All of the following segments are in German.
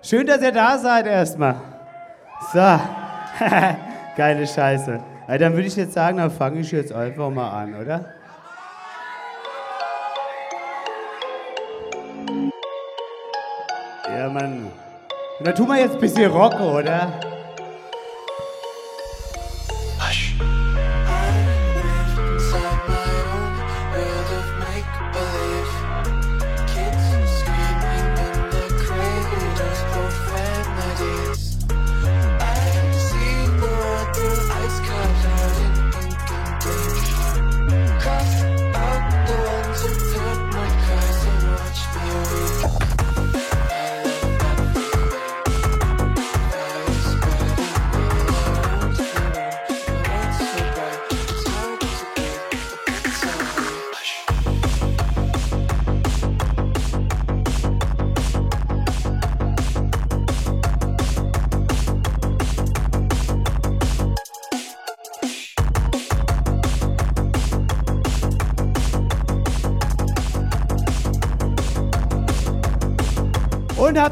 Schön, dass ihr da seid erstmal. So. Geile Scheiße. Ja, dann würde ich jetzt sagen, dann fange ich jetzt einfach mal an, oder? Ja, Mann. Dann tun wir jetzt ein bisschen Rock, oder?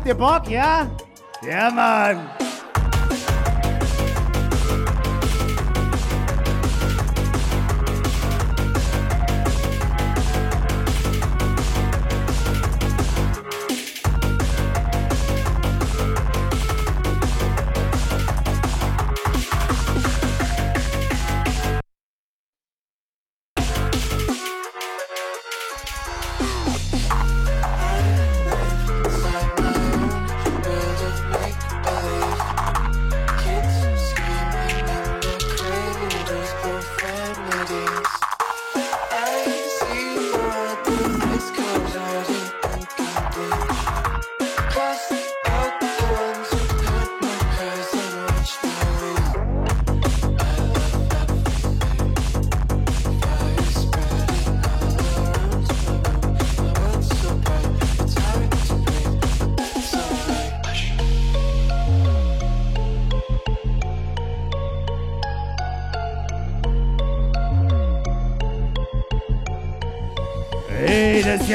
Habt ihr Bock, ja? Ja, Mann.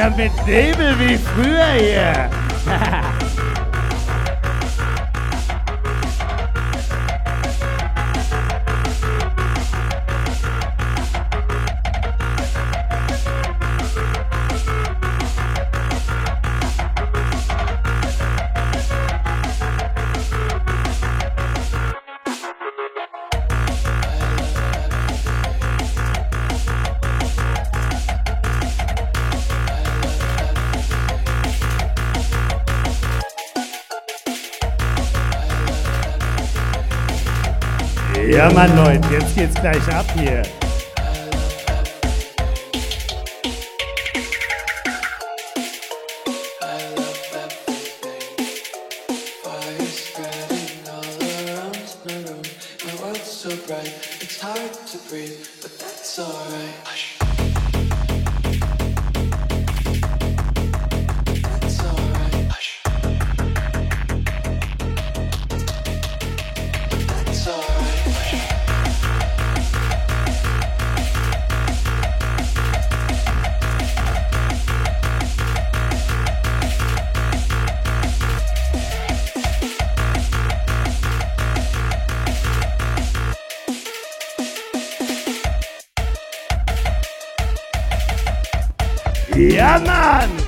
Ja mit Nebel wie früher hier. Mann, Leute, jetzt geht's gleich ab hier. Ja,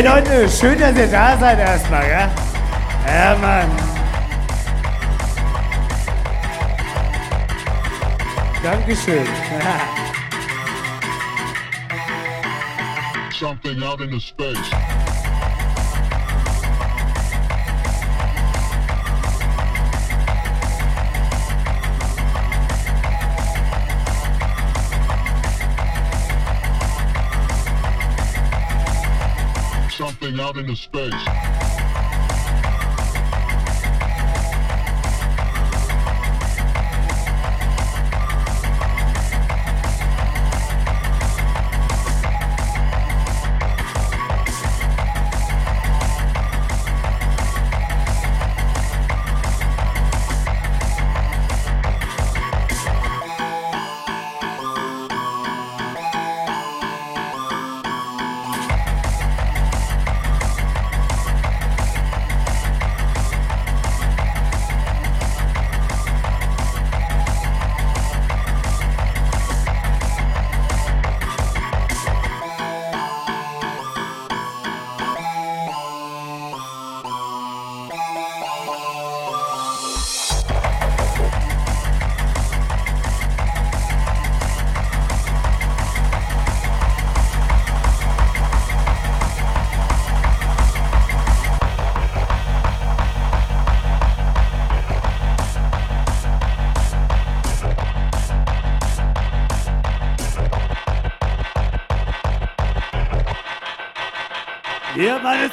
Hey Leute, schön, dass ihr da seid erstmal, gell? Ja, Mann. Dankeschön. Something out in the space. out into space.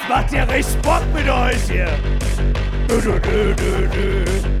macht ja richtig Bock mit euch hier. Dö, dö, dö, dö, dö.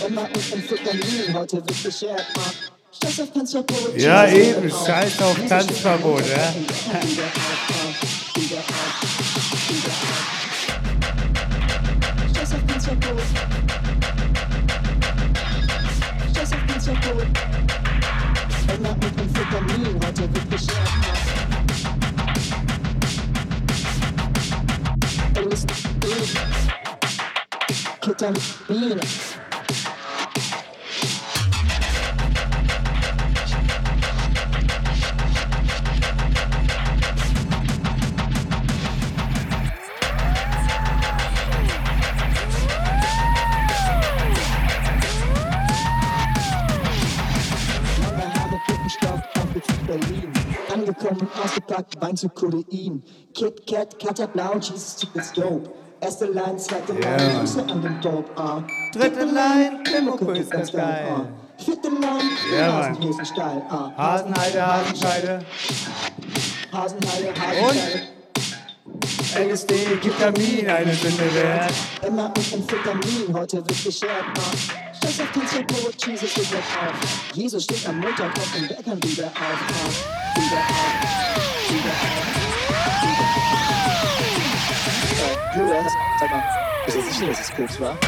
Wert. Emma und Amphetamin, heute wird beschert. ah. Scheiß auf Panzerbrot. Ja, eben, scheiß auf Tanzverbot, ja. auf. Scheiß auf Panzerbrot. Scheiß auf Panzerbrot. Emma und Amphetamin, heute wird beschert. LSD, Ketamin. Ausgepackt, Wein zu Kodein. Kit Kat, Kater Blau, Jesus Tip ist dope. Erste Line, zweite Line, Ja. Grüße an den Dope, ah. Dritte Line, Klimmucke ist ganz geil. ah. Vierte Line, Mann. Hasenhosen steil, ah. Hasenheide, Hasenscheide, Hasenheide, Hasenscheide. LSD, Ketamin, eine Sünde wert. Emma und Amphetamin, heute wird beschert, ah. Scheiß auf Tanzverbot, Jesus steht jetzt auf. Jesus steht am Montag auf den Bergern wieder auf, ah. Wieder auf, wieder auf. Äh, Julian, sag mal, bist du sicher, dass es Koks war?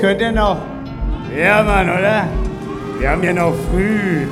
Könnt ihr noch? Ja, Mann, oder? Wir haben ja noch früh.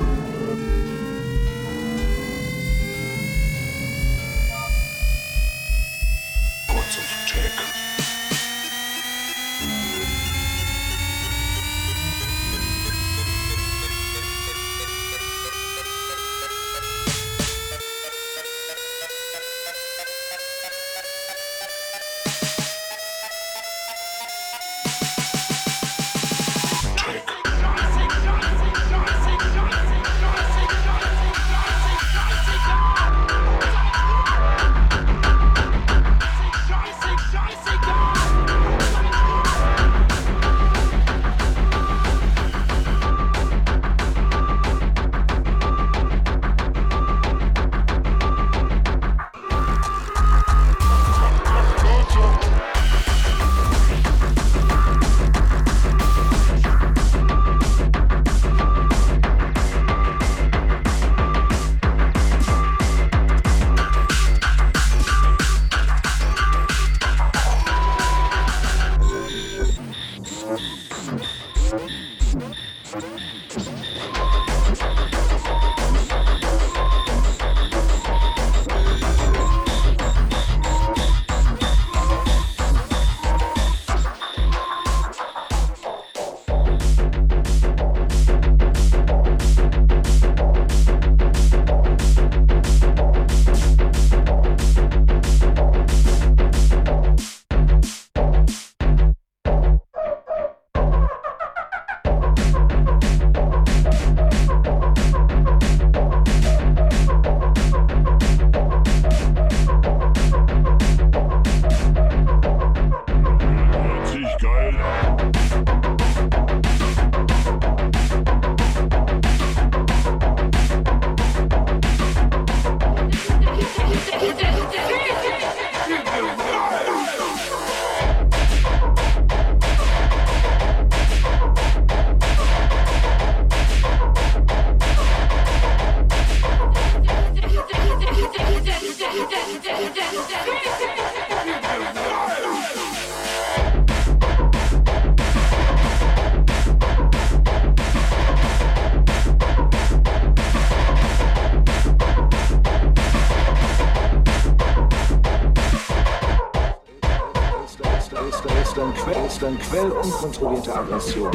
Quell, unkontrollierter Aggression.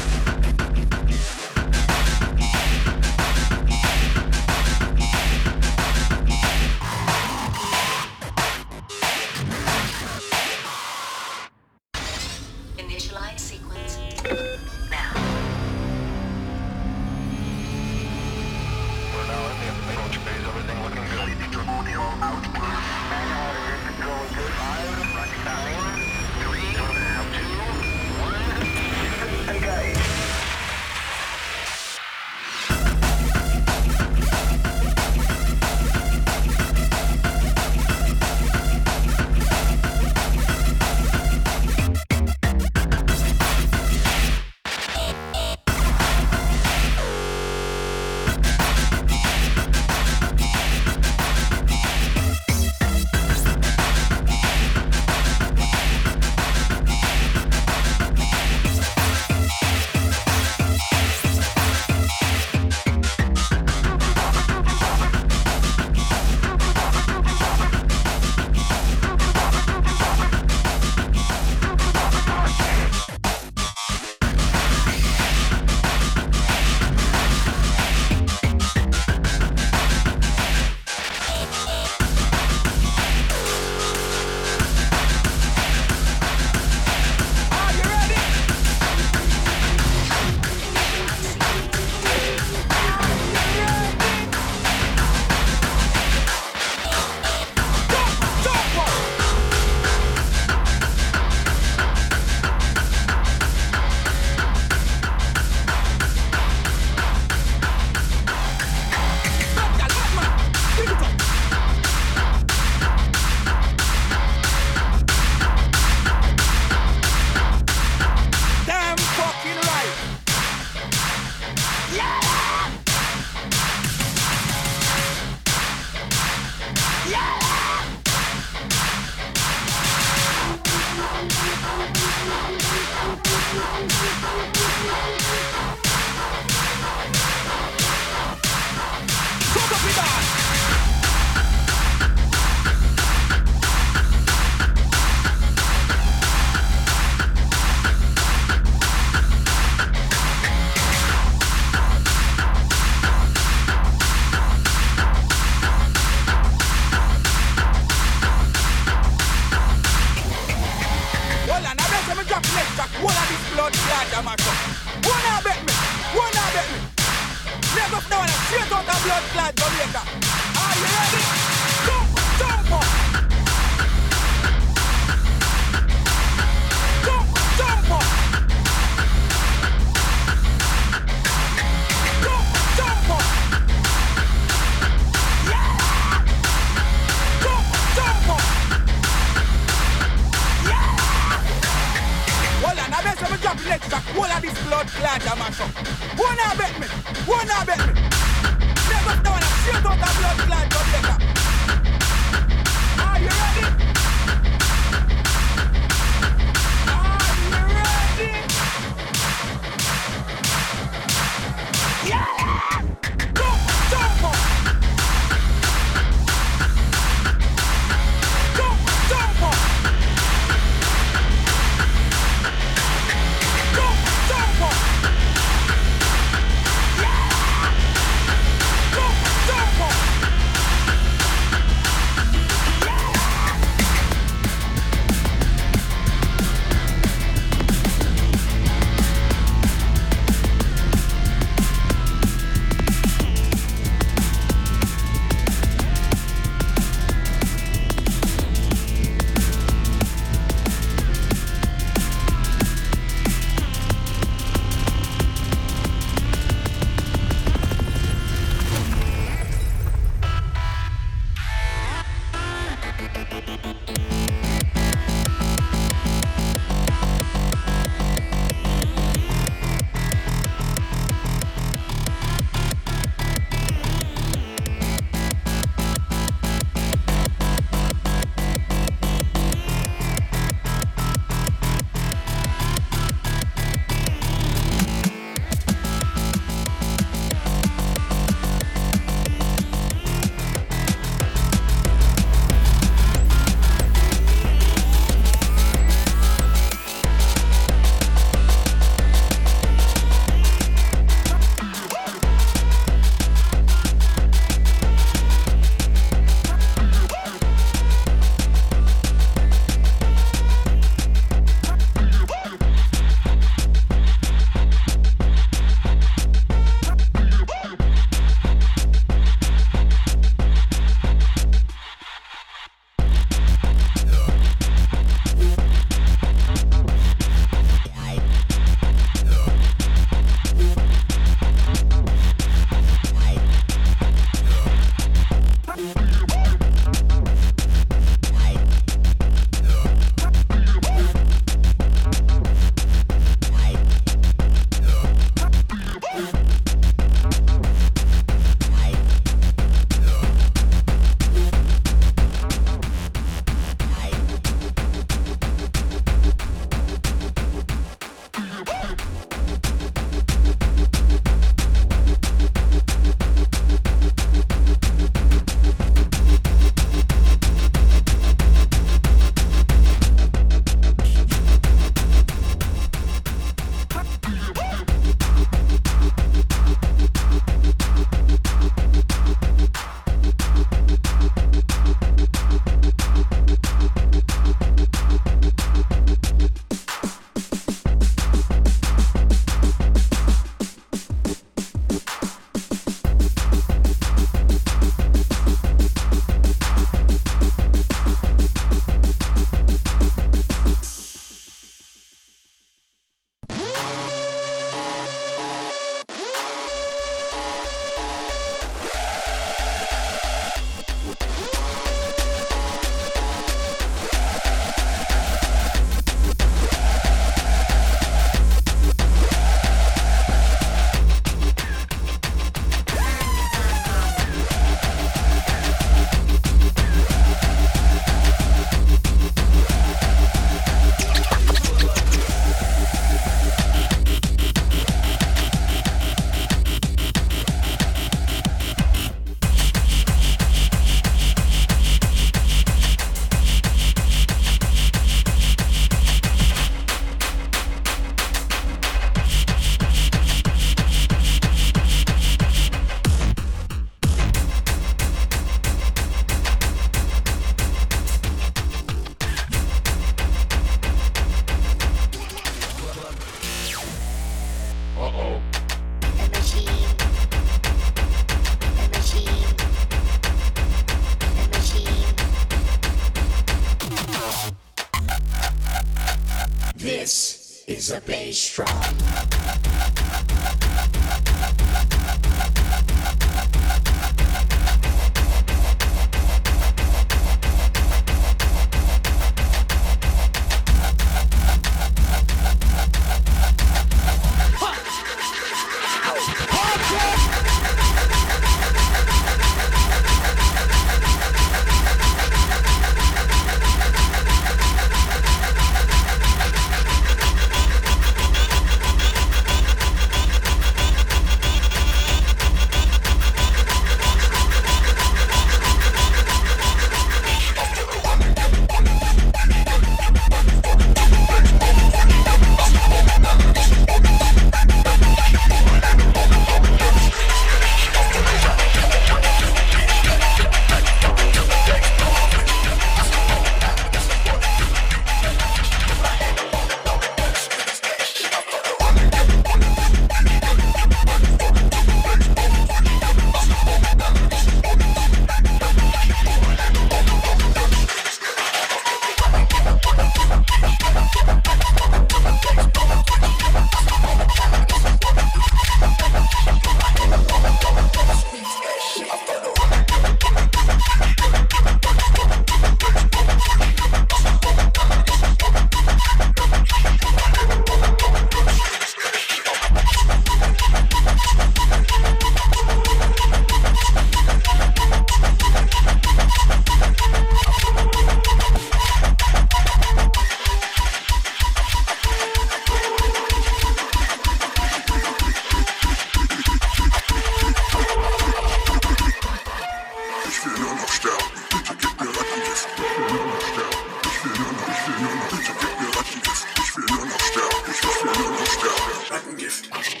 Sterben.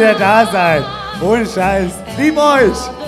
Ihr da seid. Ohne Scheiß. Lieb euch.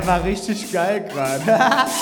Der war richtig geil gerade.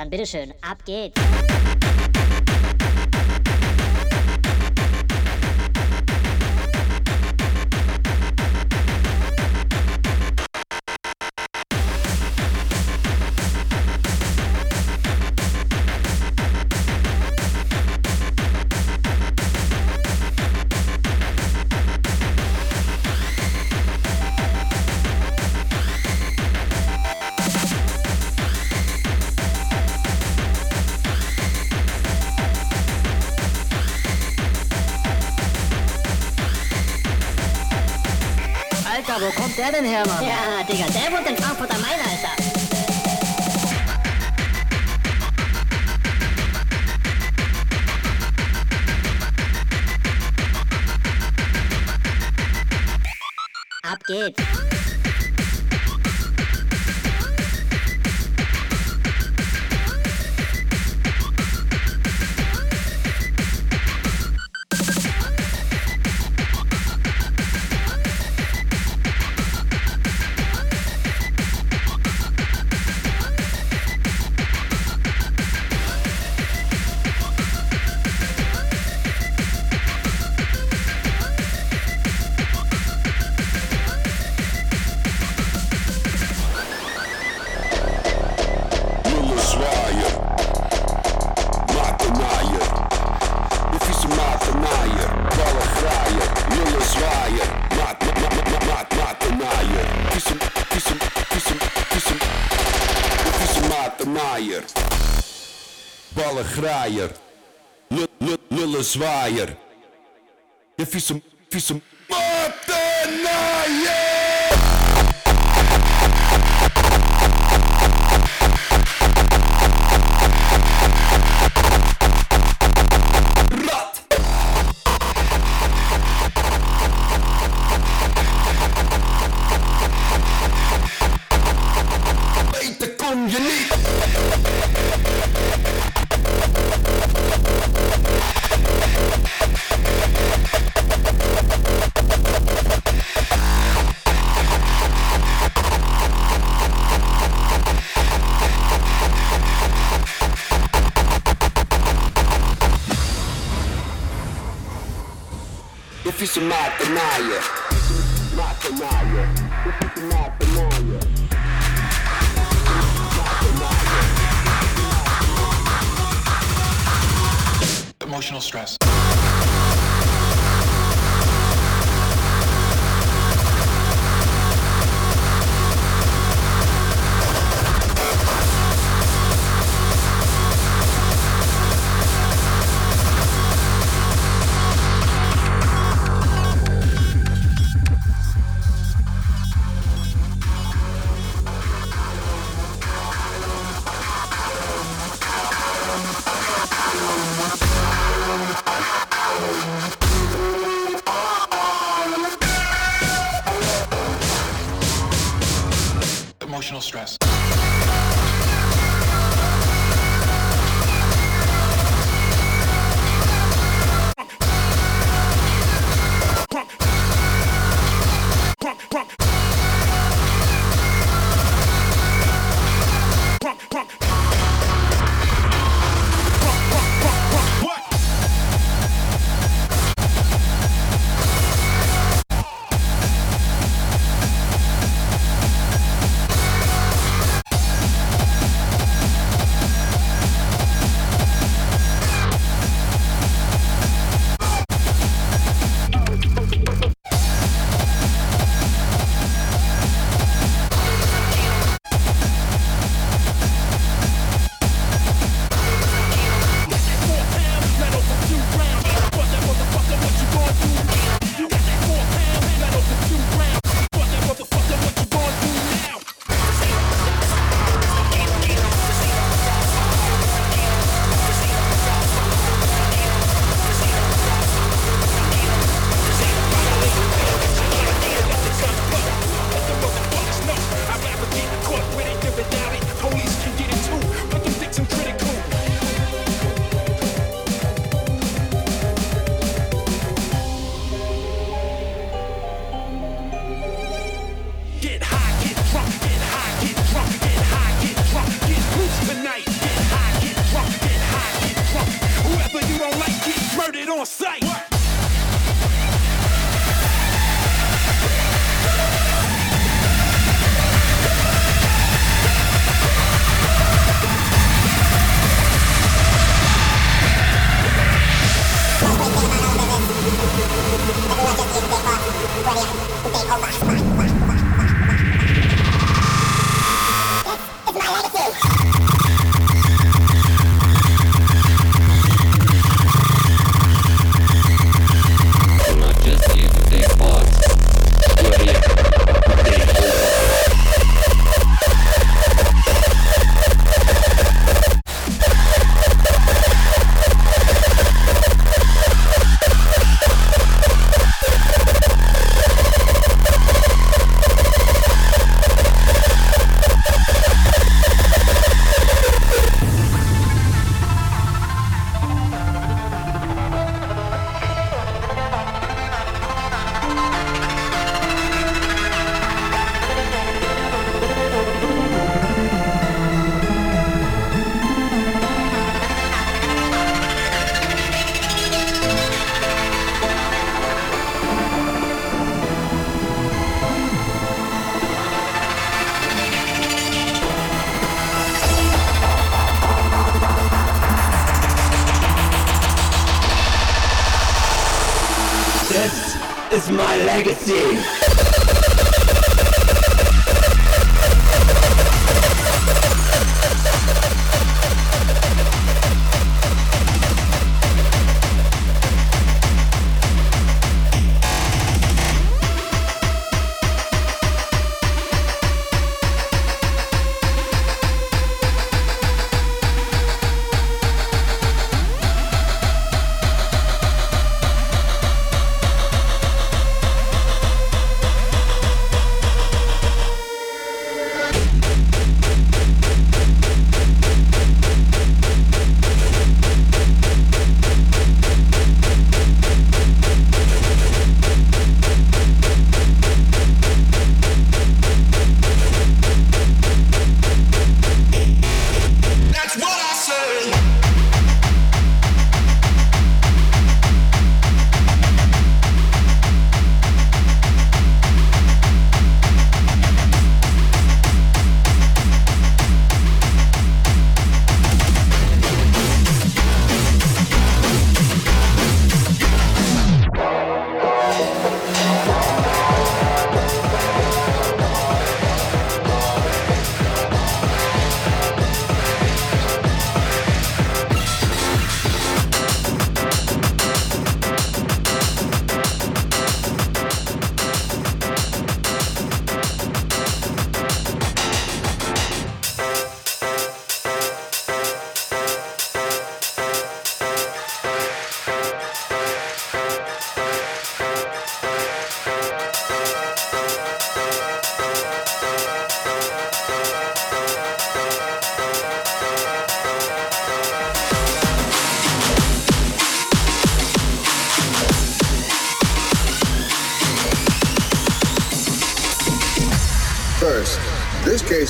Dann bitteschön, ab geht's. Heidenhammer. Zwaier. Lille Zwaier. Eu fiz um, fiz um, Ufficio Matanaia. Matanaia. Ufficio Matanaia. Emotional stress.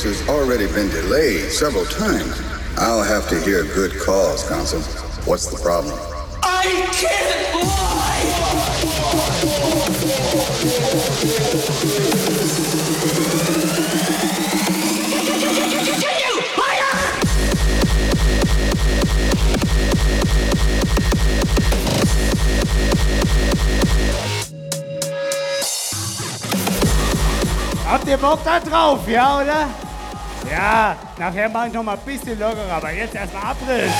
Case has already been delayed several times. I'll have to hear good cause, counsel. What's the problem? I can't Habt ihr Bock da drauf, ja, oder? Ja, nachher mach ich noch mal ein bisschen lockerer, aber jetzt erstmal Abriss.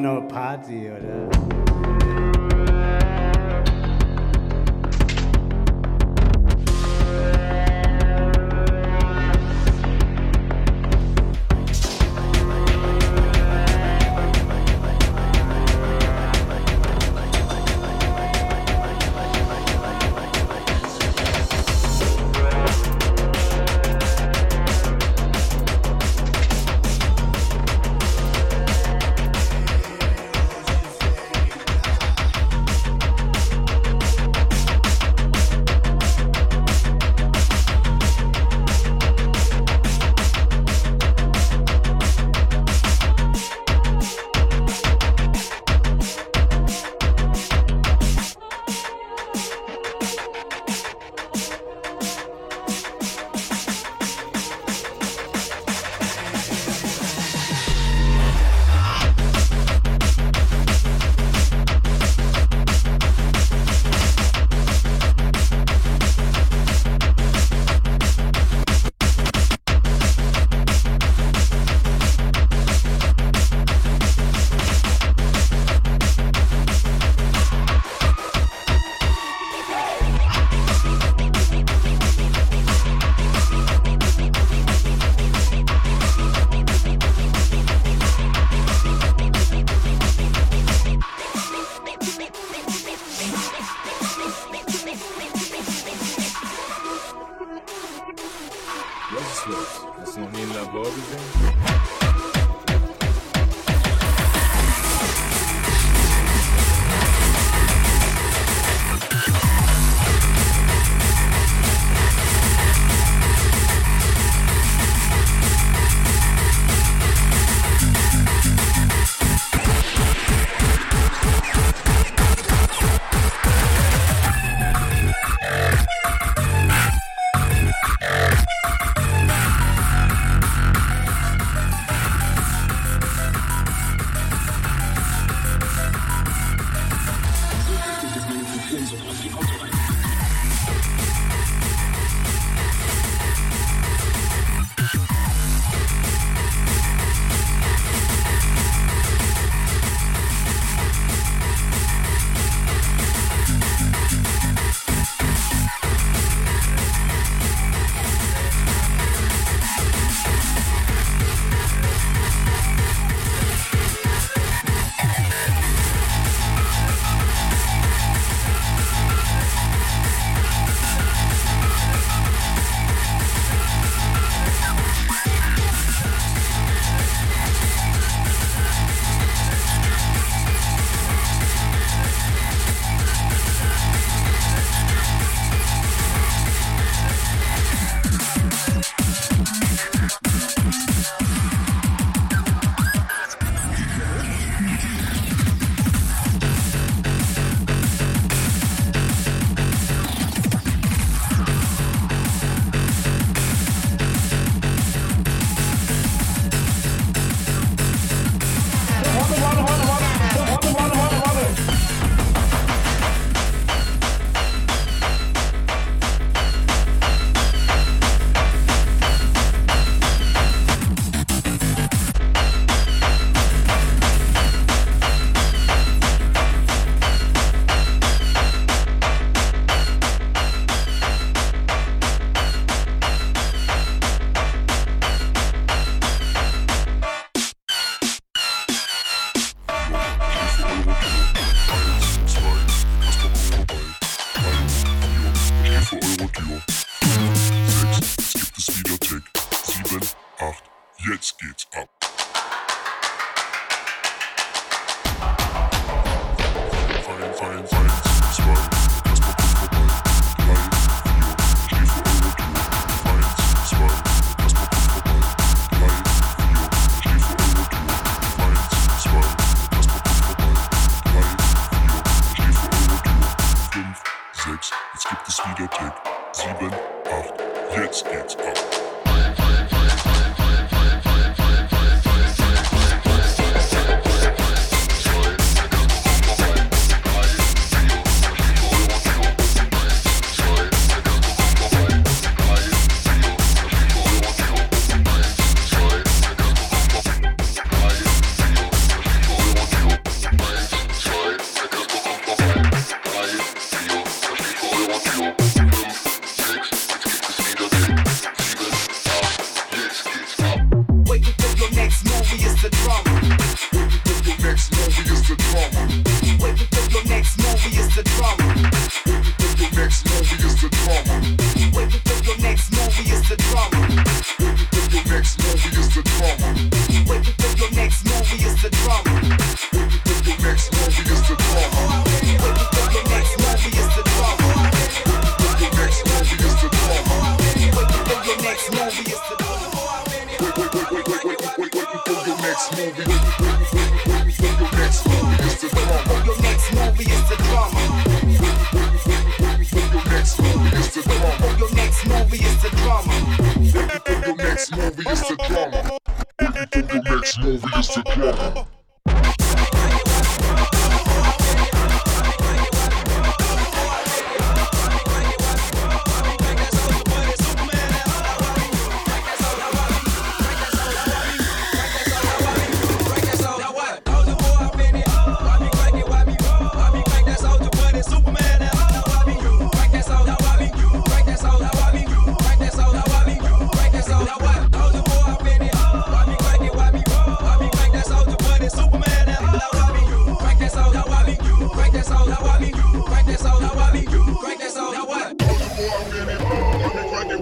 Jetzt machen wir noch Party, oder?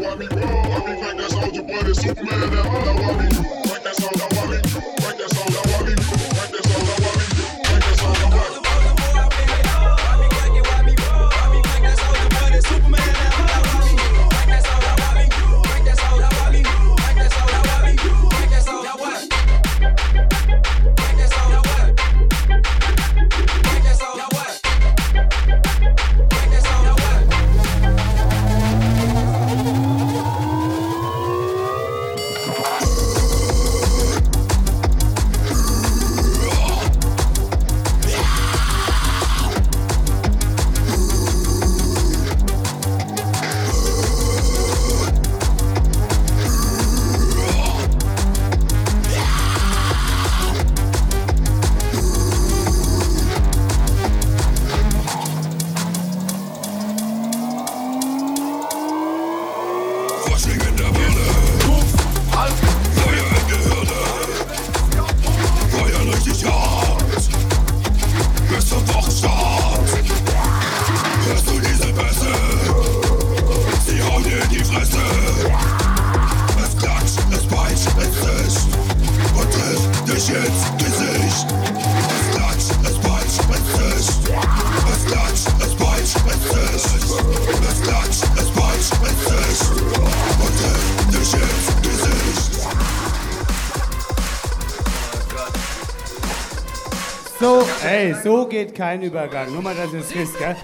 I me? bro. I be fake, that's all you, but it's Superman that all I. geht kein Übergang. Nur mal, dass ihr es wisst, gell?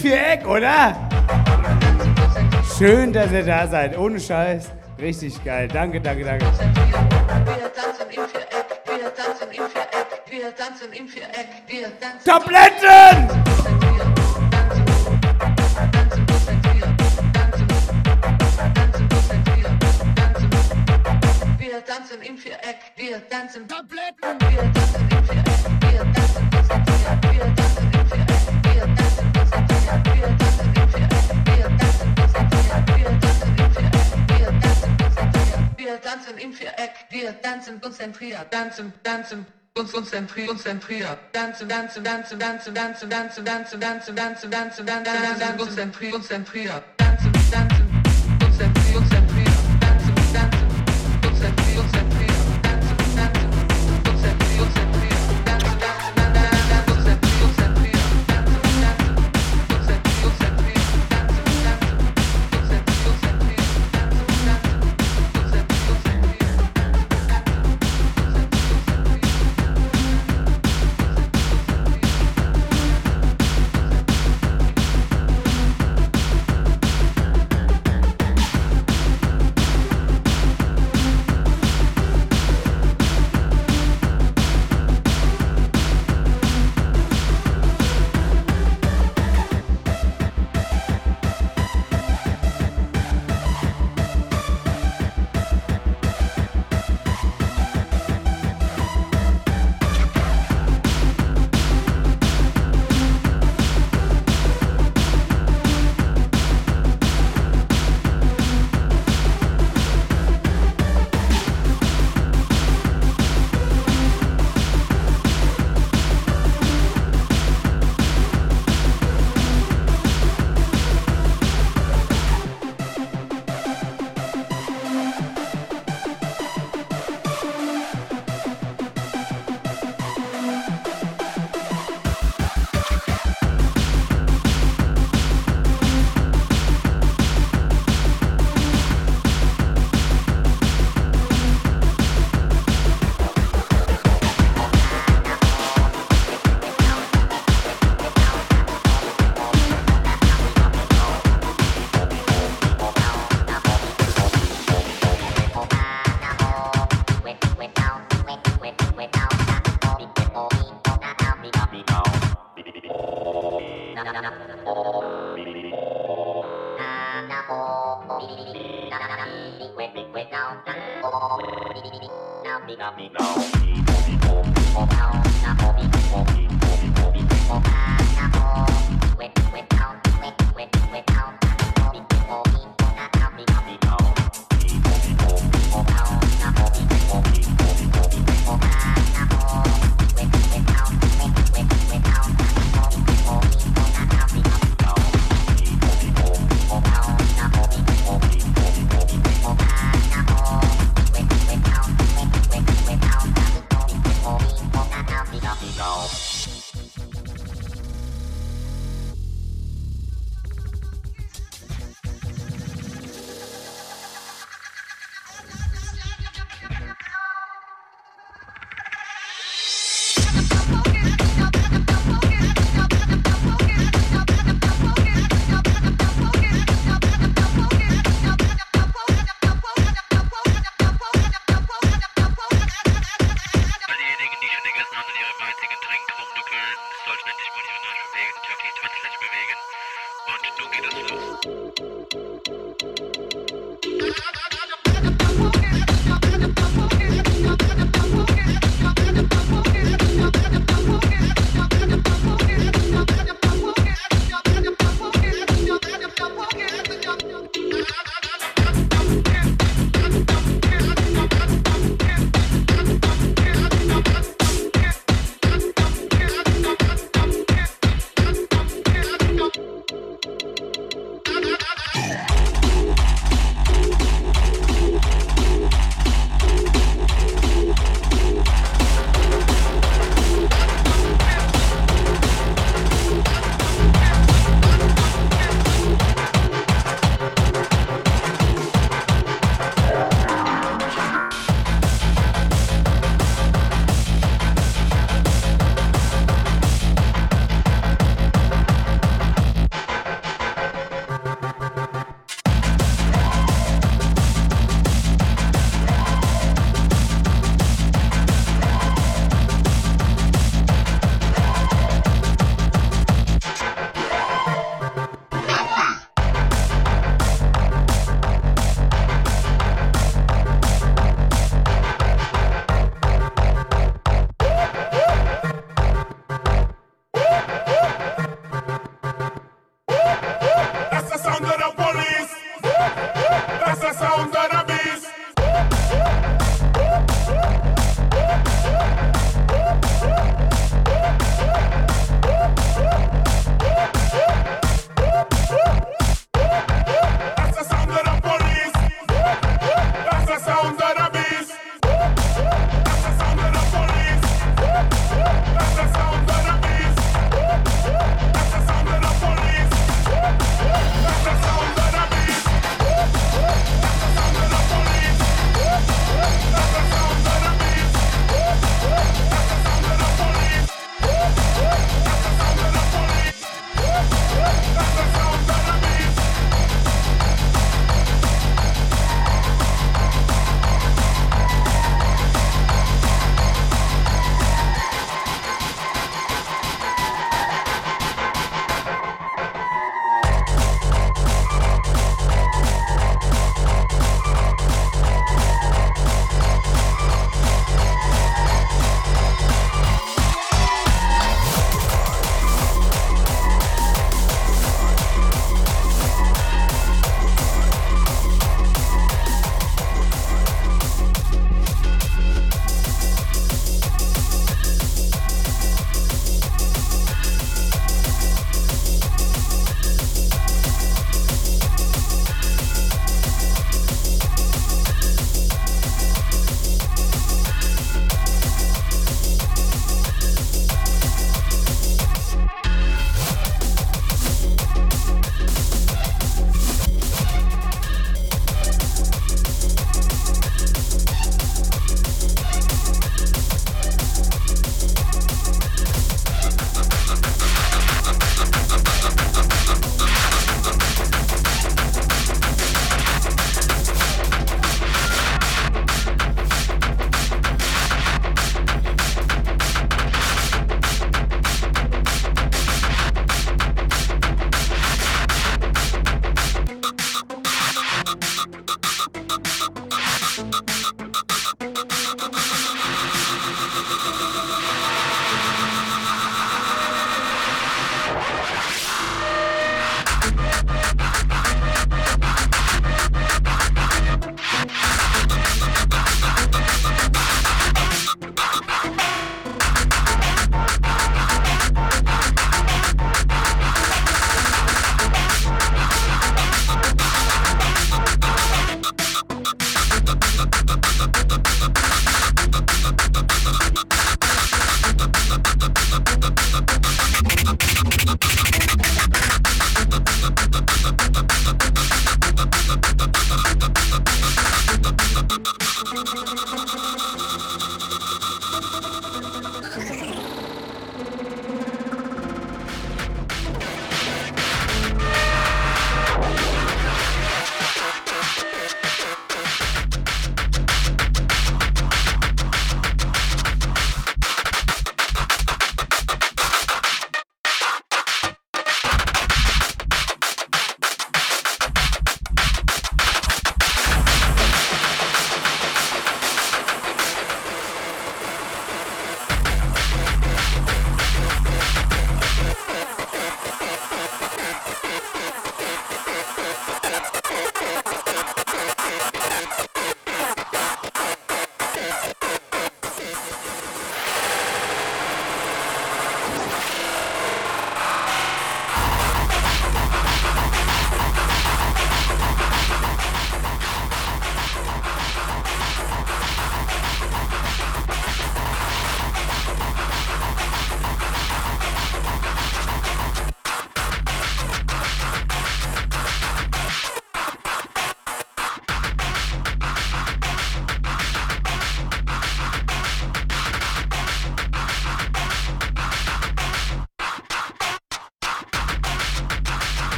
Viereck, oder? Schön, dass ihr da seid. Ohne Scheiß. Richtig geil. Danke, danke, danke. Wir tanzen im Viereck, wir tanzen im Viereck, wir tanzen im Viereck, wir tanzen. Tabletten! Wir tanzen. Tanzen, konzentriert, konzentriert. Tanzen, tanzen, tanzen, tanzen, tanzen, tanzen, tanzen, tanzen, tanzen, tanzen, tanzen, tanzen, konzentriert, konzentriert.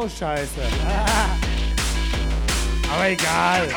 auch scheiße. Aber egal.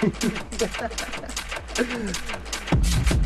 Ha ha ha ha ha!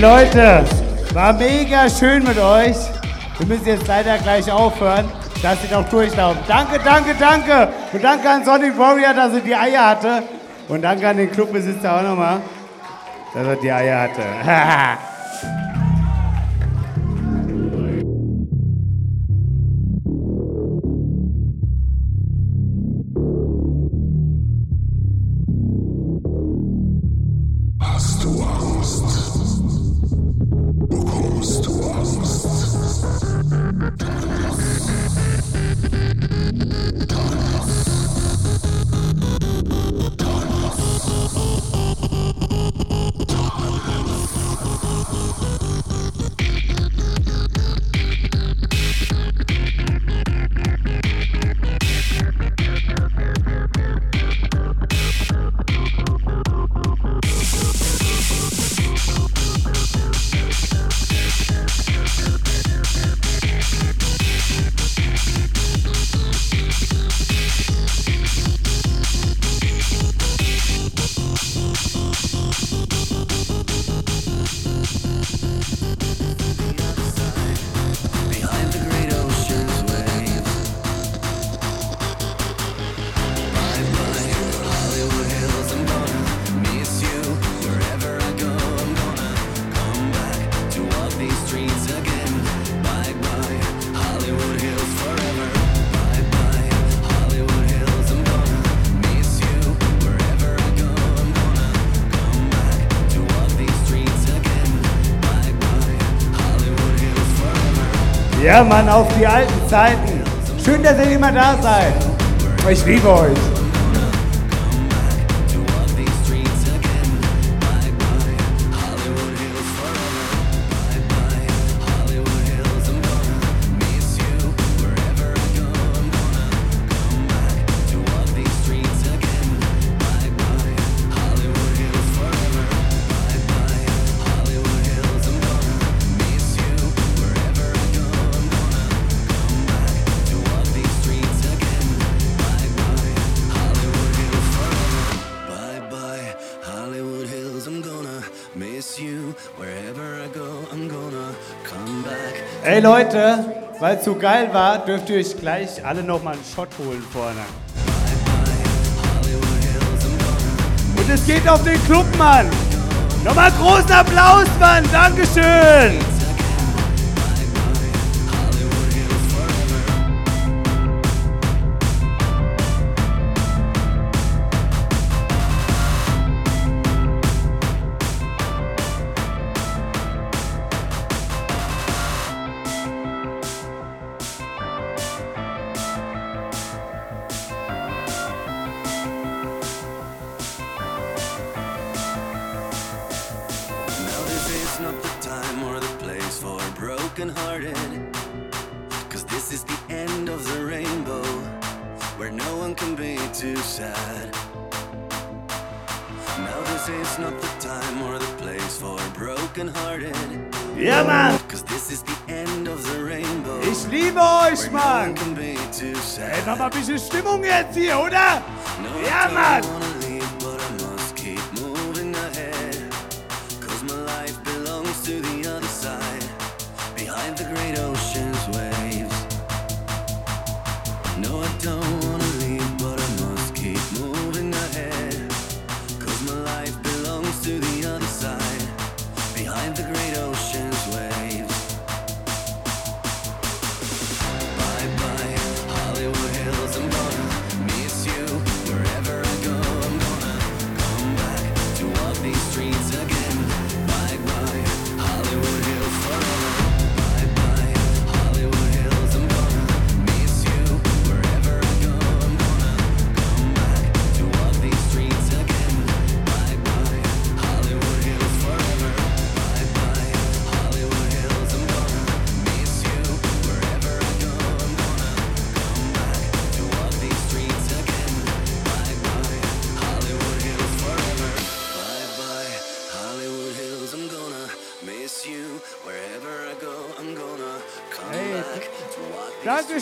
Leute, war mega schön mit euch. Wir müssen jetzt leider gleich aufhören, dass sie noch durchlaufen. Danke, danke, danke. Und danke an Sonic Warrior, dass er die Eier hatte. Und danke an den Clubbesitzer auch nochmal, dass er die Eier hatte. Ja, Mann, auf die alten Zeiten. Schön, dass ihr immer da seid. Ich liebe euch. Leute, weil es so geil war, dürft ihr euch gleich alle nochmal einen Shot holen vorne. Und es geht auf den Club, Mann. Nochmal großen Applaus, Mann. Dankeschön.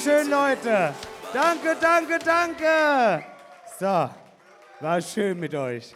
schön, Leute. Danke, danke, danke. So, war schön mit euch.